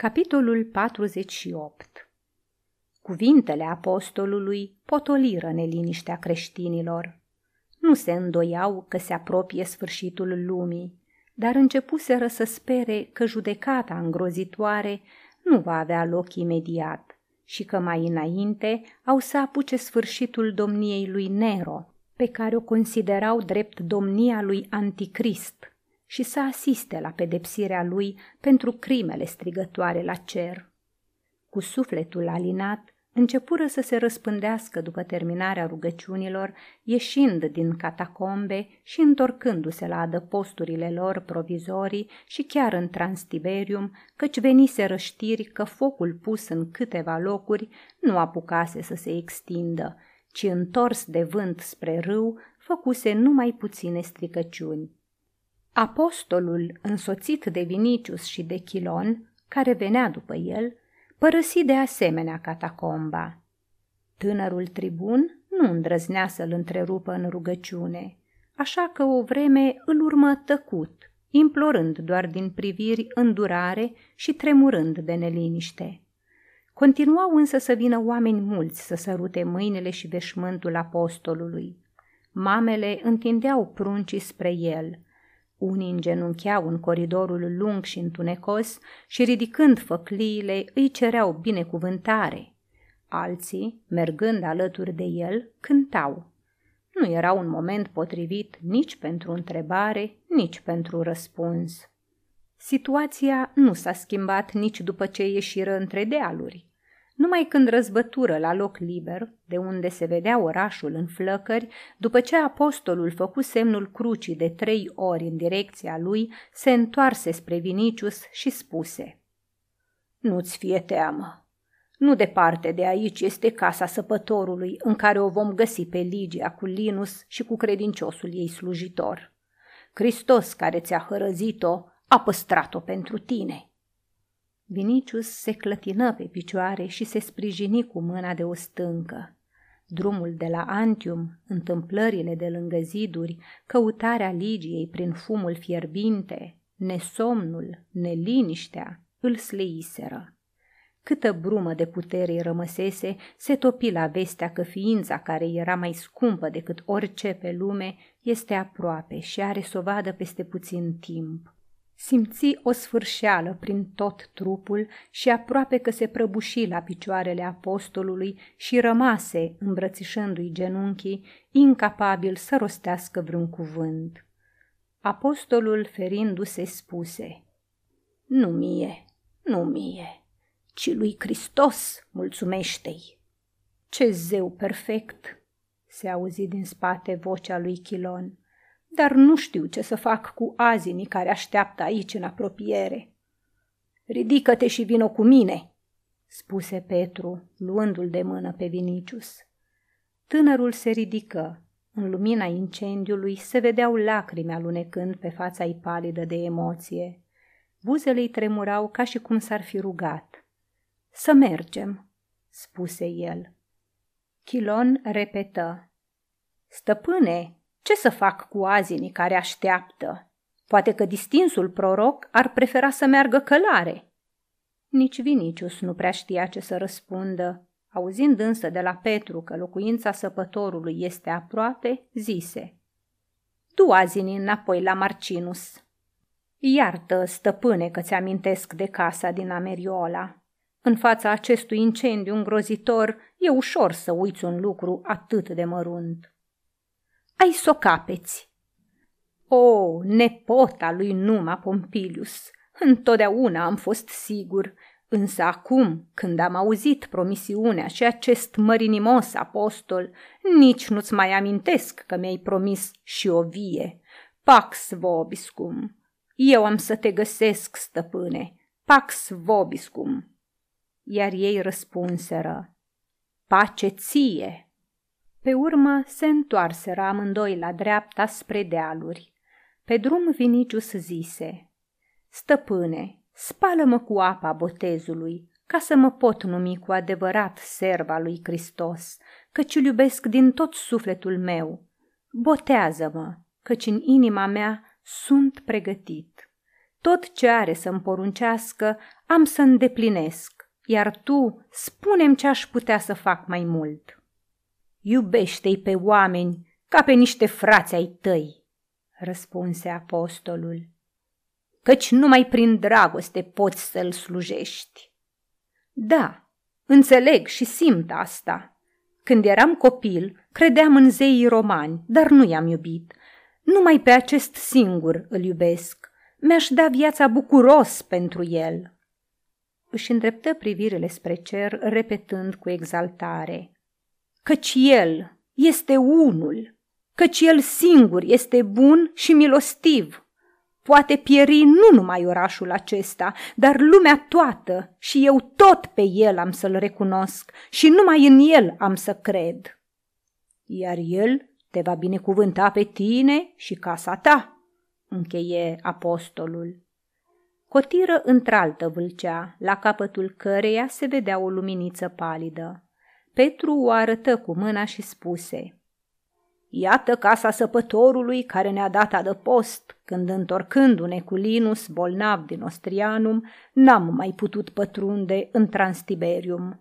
Capitolul 48 Cuvintele apostolului potoliră neliniștea creștinilor. Nu se îndoiau că se apropie sfârșitul lumii, dar începuseră să spere că judecata îngrozitoare nu va avea loc imediat și că mai înainte au să apuce sfârșitul domniei lui Nero, pe care o considerau drept domnia lui Anticrist, și să asiste la pedepsirea lui pentru crimele strigătoare la cer. Cu sufletul alinat, începură să se răspândească după terminarea rugăciunilor, ieșind din catacombe și întorcându-se la adăposturile lor provizorii și chiar în Transtiberium, căci venise răștiri că focul pus în câteva locuri nu apucase să se extindă, ci întors de vânt spre râu, făcuse numai puține stricăciuni. Apostolul, însoțit de Vinicius și de Chilon, care venea după el, părăsi de asemenea catacomba. Tânărul tribun nu îndrăznea să-l întrerupă în rugăciune, așa că o vreme îl urmă tăcut, implorând doar din priviri îndurare și tremurând de neliniște. Continuau însă să vină oameni mulți să sărute mâinile și veșmântul apostolului. Mamele întindeau pruncii spre el – unii îngenuncheau în coridorul lung și întunecos și ridicând făcliile îi cereau binecuvântare. Alții, mergând alături de el, cântau. Nu era un moment potrivit nici pentru întrebare, nici pentru răspuns. Situația nu s-a schimbat nici după ce ieșiră între dealuri. Numai când răzbătură la loc liber, de unde se vedea orașul în flăcări, după ce apostolul făcu semnul crucii de trei ori în direcția lui, se întoarse spre Vinicius și spuse Nu-ți fie teamă. Nu departe de aici este casa săpătorului în care o vom găsi pe Ligia cu Linus și cu credinciosul ei slujitor. Hristos care ți-a hărăzit-o a păstrat-o pentru tine. Vinicius se clătină pe picioare și se sprijini cu mâna de o stâncă. Drumul de la Antium, întâmplările de lângă ziduri, căutarea Ligiei prin fumul fierbinte, nesomnul, neliniștea, îl sleiseră. Câtă brumă de putere îi rămăsese, se topi la vestea că ființa care era mai scumpă decât orice pe lume este aproape și are să o vadă peste puțin timp. Simți o sfârșeală prin tot trupul și aproape că se prăbuși la picioarele apostolului și rămase, îmbrățișându-i genunchii, incapabil să rostească vreun cuvânt. Apostolul, ferindu-se, spuse, Nu mie, nu mie, ci lui Hristos mulțumește-i. Ce zeu perfect! se auzi din spate vocea lui Chilon dar nu știu ce să fac cu azinii care așteaptă aici în apropiere. Ridică-te și vino cu mine, spuse Petru, luându-l de mână pe Vinicius. Tânărul se ridică. În lumina incendiului se vedeau lacrimi alunecând pe fața ei palidă de emoție. Buzele îi tremurau ca și cum s-ar fi rugat. Să mergem, spuse el. Chilon repetă. Stăpâne, ce să fac cu azinii care așteaptă? Poate că distinsul proroc ar prefera să meargă călare. Nici Vinicius nu prea știa ce să răspundă. Auzind însă de la Petru că locuința săpătorului este aproape, zise Du azinii înapoi la Marcinus. Iartă, stăpâne, că ți-amintesc de casa din Ameriola. În fața acestui incendiu îngrozitor e ușor să uiți un lucru atât de mărunt ai să o capeți. O, nepota lui Numa Pompilius, întotdeauna am fost sigur, însă acum, când am auzit promisiunea și acest mărinimos apostol, nici nu-ți mai amintesc că mi-ai promis și o vie. Pax vobiscum. Eu am să te găsesc, stăpâne. Pax vobiscum. Iar ei răspunseră, pace ție, pe urmă se întoarseră amândoi la dreapta spre dealuri. Pe drum Vinicius zise, Stăpâne, spală-mă cu apa botezului, ca să mă pot numi cu adevărat serva lui Hristos, căci îl iubesc din tot sufletul meu. Botează-mă, căci în inima mea sunt pregătit. tot ce are să-mi poruncească am să îndeplinesc, iar tu spunem ce aș putea să fac mai mult. Iubește-i pe oameni ca pe niște frați ai tăi, răspunse apostolul, căci numai prin dragoste poți să-l slujești. Da, înțeleg și simt asta. Când eram copil, credeam în zeii romani, dar nu i-am iubit. Numai pe acest singur îl iubesc. Mi-aș da viața bucuros pentru el. Își îndreptă privirile spre cer, repetând cu exaltare. Căci el este unul, căci el singur este bun și milostiv. Poate pieri nu numai orașul acesta, dar lumea toată și eu tot pe el am să-l recunosc și numai în el am să cred. Iar el te va binecuvânta pe tine și casa ta, încheie apostolul. Cotiră într-altă vâlcea, la capătul căreia se vedea o luminiță palidă. Petru o arătă cu mâna și spuse – Iată casa săpătorului care ne-a dat adăpost, când întorcându-ne cu Linus, bolnav din Ostrianum, n-am mai putut pătrunde în Transtiberium.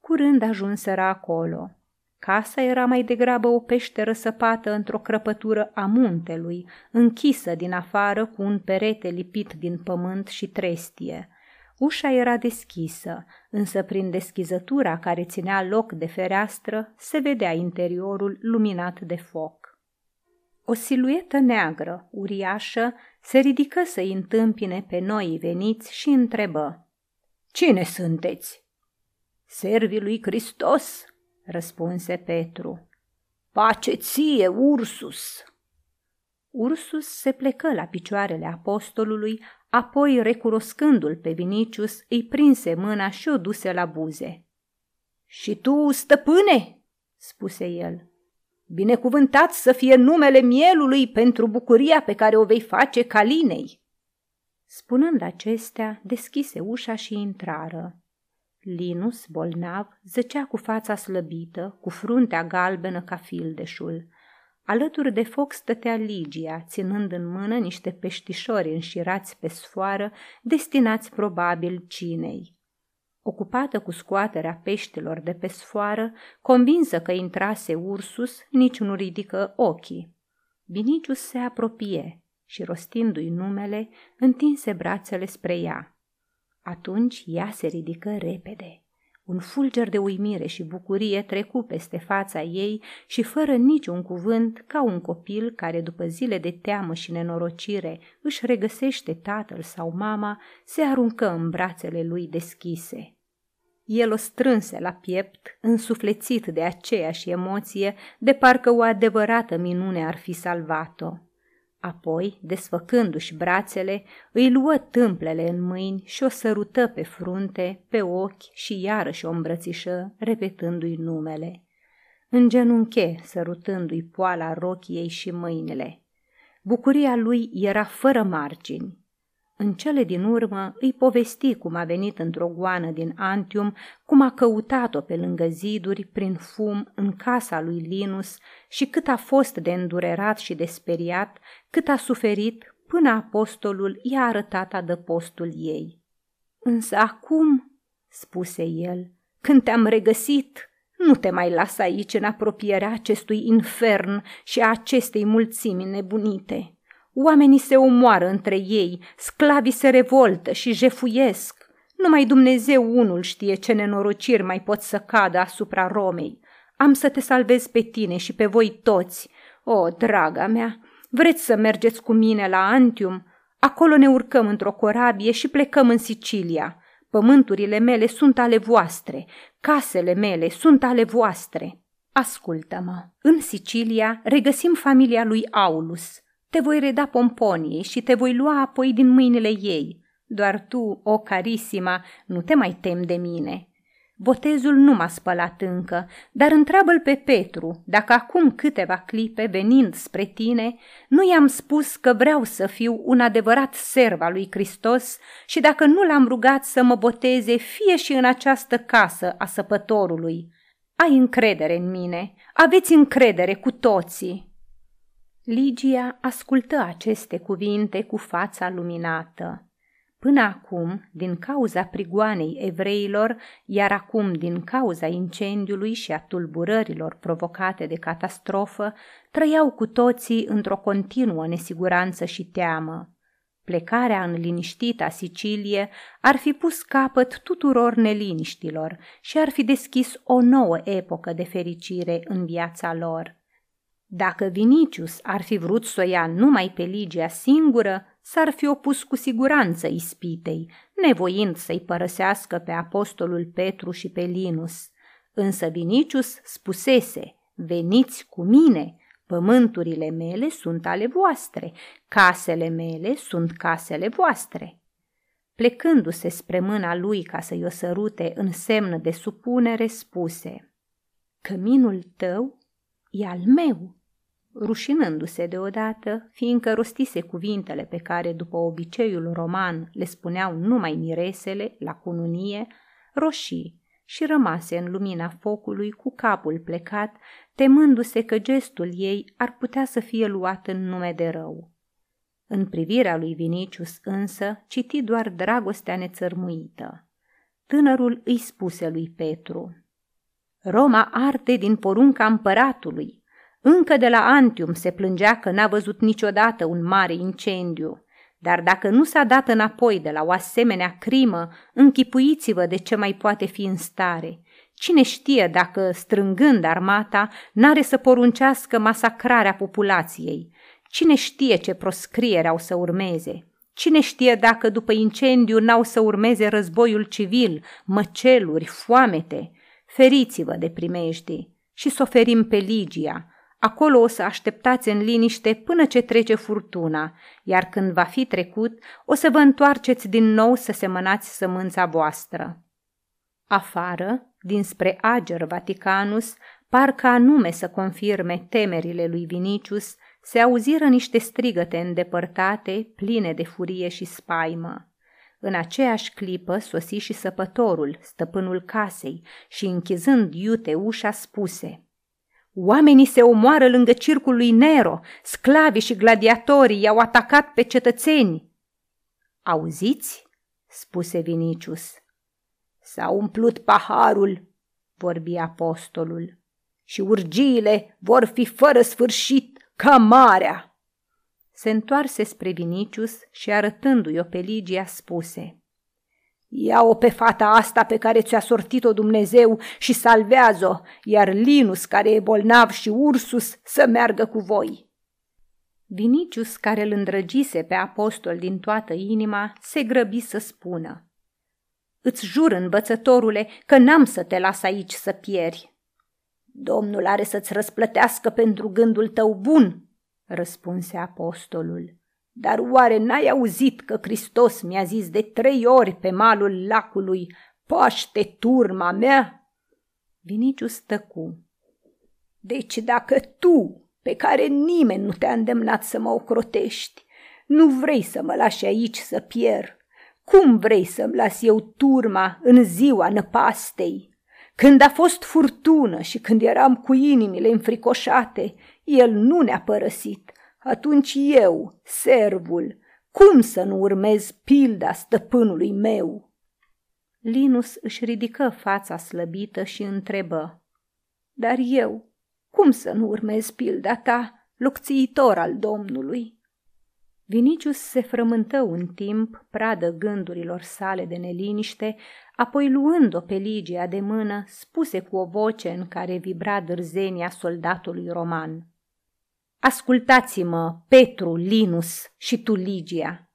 Curând ajunseră acolo. Casa era mai degrabă o peșteră săpată într-o crăpătură a muntelui, închisă din afară cu un perete lipit din pământ și trestie – Ușa era deschisă, însă prin deschizătura care ținea loc de fereastră se vedea interiorul luminat de foc. O siluetă neagră, uriașă, se ridică să-i întâmpine pe noi veniți și întrebă. Cine sunteți?" Servii lui Hristos," răspunse Petru. Pace ție, Ursus!" Ursus se plecă la picioarele apostolului, apoi, recunoscându-l pe Vinicius, îi prinse mâna și o duse la buze. Și tu, stăpâne?" spuse el. Binecuvântat să fie numele mielului pentru bucuria pe care o vei face Calinei." Spunând acestea, deschise ușa și intrară. Linus, bolnav, zăcea cu fața slăbită, cu fruntea galbenă ca fildeșul. Alături de foc stătea Ligia, ținând în mână niște peștișori înșirați pe sfoară, destinați probabil cinei. Ocupată cu scoaterea peștilor de pe sfoară, convinsă că intrase Ursus, nici nu ridică ochii. Binicius se apropie și, rostindu-i numele, întinse brațele spre ea. Atunci ea se ridică repede. Un fulger de uimire și bucurie trecu peste fața ei și fără niciun cuvânt, ca un copil care după zile de teamă și nenorocire își regăsește tatăl sau mama, se aruncă în brațele lui deschise. El o strânse la piept, însuflețit de aceeași emoție, de parcă o adevărată minune ar fi salvat-o. Apoi, desfăcându-și brațele, îi luă tâmplele în mâini și o sărută pe frunte, pe ochi și iarăși o îmbrățișă, repetându-i numele. Îngenunche, sărutându-i poala rochiei și mâinile. Bucuria lui era fără margini. În cele din urmă îi povesti cum a venit într-o goană din Antium, cum a căutat-o pe lângă ziduri, prin fum, în casa lui Linus și cât a fost de îndurerat și de speriat, cât a suferit până apostolul i-a arătat adăpostul ei. Însă acum, spuse el, când te-am regăsit, nu te mai las aici în apropierea acestui infern și a acestei mulțimi nebunite. Oamenii se omoară între ei, sclavii se revoltă și jefuiesc. Numai Dumnezeu unul știe ce nenorociri mai pot să cadă asupra Romei. Am să te salvez pe tine și pe voi toți. O, draga mea, vreți să mergeți cu mine la Antium? Acolo ne urcăm într-o corabie și plecăm în Sicilia. Pământurile mele sunt ale voastre, casele mele sunt ale voastre. Ascultă-mă, în Sicilia regăsim familia lui Aulus – te voi reda pomponiei și te voi lua apoi din mâinile ei. Doar tu, o carisima, nu te mai tem de mine. Botezul nu m-a spălat încă, dar întreabă-l pe Petru dacă acum câteva clipe, venind spre tine, nu i-am spus că vreau să fiu un adevărat serv al lui Hristos și dacă nu l-am rugat să mă boteze fie și în această casă a săpătorului. Ai încredere în mine, aveți încredere cu toții. Ligia ascultă aceste cuvinte cu fața luminată. Până acum, din cauza prigoanei evreilor, iar acum din cauza incendiului și a tulburărilor provocate de catastrofă, trăiau cu toții într-o continuă nesiguranță și teamă. Plecarea în liniștita Sicilie ar fi pus capăt tuturor neliniștilor și ar fi deschis o nouă epocă de fericire în viața lor. Dacă Vinicius ar fi vrut să o ia numai pe Ligia singură, s-ar fi opus cu siguranță ispitei, nevoind să-i părăsească pe apostolul Petru și pe Linus. Însă Vinicius spusese, veniți cu mine, pământurile mele sunt ale voastre, casele mele sunt casele voastre. Plecându-se spre mâna lui ca să-i o sărute în semn de supunere, spuse, Căminul tău e al meu rușinându-se deodată, fiindcă rostise cuvintele pe care, după obiceiul roman, le spuneau numai miresele la cununie, roșii și rămase în lumina focului cu capul plecat, temându-se că gestul ei ar putea să fie luat în nume de rău. În privirea lui Vinicius însă citi doar dragostea nețărmuită. Tânărul îi spuse lui Petru, Roma arde din porunca împăratului, încă de la Antium se plângea că n-a văzut niciodată un mare incendiu, dar dacă nu s-a dat înapoi de la o asemenea crimă, închipuiți-vă de ce mai poate fi în stare. Cine știe dacă, strângând armata, n-are să poruncească masacrarea populației? Cine știe ce proscriere au să urmeze? Cine știe dacă după incendiu n-au să urmeze războiul civil, măceluri, foamete? Feriți-vă de primejdii și să oferim pe Ligia, Acolo o să așteptați în liniște până ce trece furtuna, iar când va fi trecut, o să vă întoarceți din nou să semănați sămânța voastră. Afară, dinspre Ager Vaticanus, parcă anume să confirme temerile lui Vinicius, se auziră niște strigăte îndepărtate, pline de furie și spaimă. În aceeași clipă sosi și săpătorul, stăpânul casei, și închizând iute ușa spuse – Oamenii se omoară lângă circul lui Nero, sclavii și gladiatorii i-au atacat pe cetățeni. Auziți? spuse Vinicius. S-a umplut paharul, vorbi apostolul, și urgiile vor fi fără sfârșit ca marea. Se întoarse spre Vinicius și arătându-i o pe Ligia spuse – Ia-o pe fata asta pe care ți-a sortit-o Dumnezeu și salvează-o, iar Linus, care e bolnav, și Ursus să meargă cu voi. Vinicius, care îl îndrăgise pe apostol din toată inima, se grăbi să spună. Îți jur, învățătorule, că n-am să te las aici să pieri. Domnul are să-ți răsplătească pentru gândul tău bun, răspunse apostolul. Dar oare n-ai auzit că Hristos mi-a zis de trei ori pe malul lacului, paște turma mea? Viniciu tăcu. Deci dacă tu, pe care nimeni nu te-a îndemnat să mă ocrotești, nu vrei să mă lași aici să pierd, cum vrei să-mi las eu turma în ziua năpastei? Când a fost furtună și când eram cu inimile înfricoșate, el nu ne-a părăsit, atunci eu, servul, cum să nu urmez pilda stăpânului meu? Linus își ridică fața slăbită și întrebă. Dar eu, cum să nu urmez pilda ta, locțiitor al Domnului? Vinicius se frământă un timp, pradă gândurilor sale de neliniște, apoi luând-o pe Ligia de mână, spuse cu o voce în care vibra dârzenia soldatului roman. Ascultați-mă, Petru, Linus și tu, Ligia.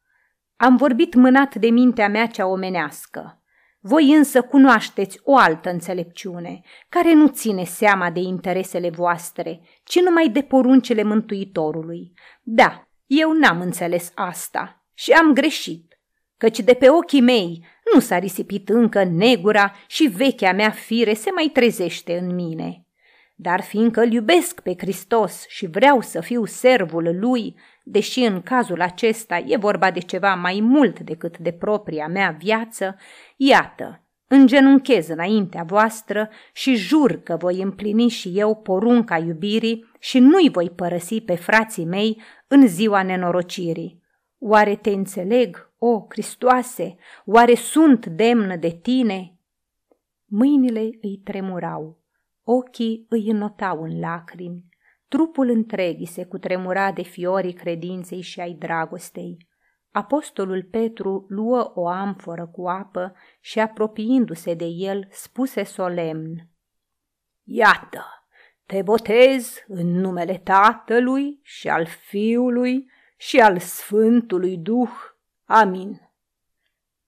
Am vorbit mânat de mintea mea cea omenească. Voi însă cunoașteți o altă înțelepciune, care nu ține seama de interesele voastre, ci numai de poruncele Mântuitorului. Da, eu n-am înțeles asta și am greșit, căci de pe ochii mei nu s-a risipit încă negura și vechea mea fire se mai trezește în mine. Dar fiindcă îl iubesc pe Hristos și vreau să fiu servul lui, deși în cazul acesta e vorba de ceva mai mult decât de propria mea viață, iată, îngenunchez înaintea voastră și jur că voi împlini și eu porunca iubirii și nu-i voi părăsi pe frații mei în ziua nenorocirii. Oare te înțeleg, o, Cristoase? Oare sunt demnă de tine? Mâinile îi tremurau, ochii îi înnotau în lacrimi, trupul întreg îi se cutremura de fiorii credinței și ai dragostei. Apostolul Petru luă o amforă cu apă și, apropiindu-se de el, spuse solemn, Iată, te botez în numele Tatălui și al Fiului și al Sfântului Duh. Amin.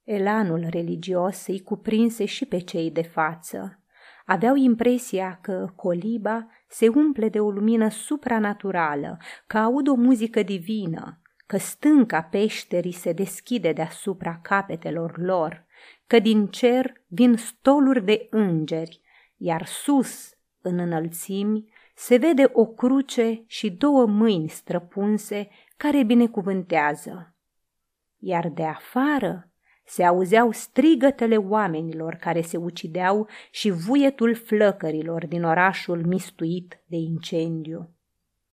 Elanul religios îi cuprinse și pe cei de față. Aveau impresia că coliba se umple de o lumină supranaturală, că aud o muzică divină, că stânca peșterii se deschide deasupra capetelor lor, că din cer vin stoluri de îngeri, iar sus, în înălțimi, se vede o cruce și două mâini străpunse care binecuvântează. Iar de afară se auzeau strigătele oamenilor care se ucideau și vuietul flăcărilor din orașul mistuit de incendiu.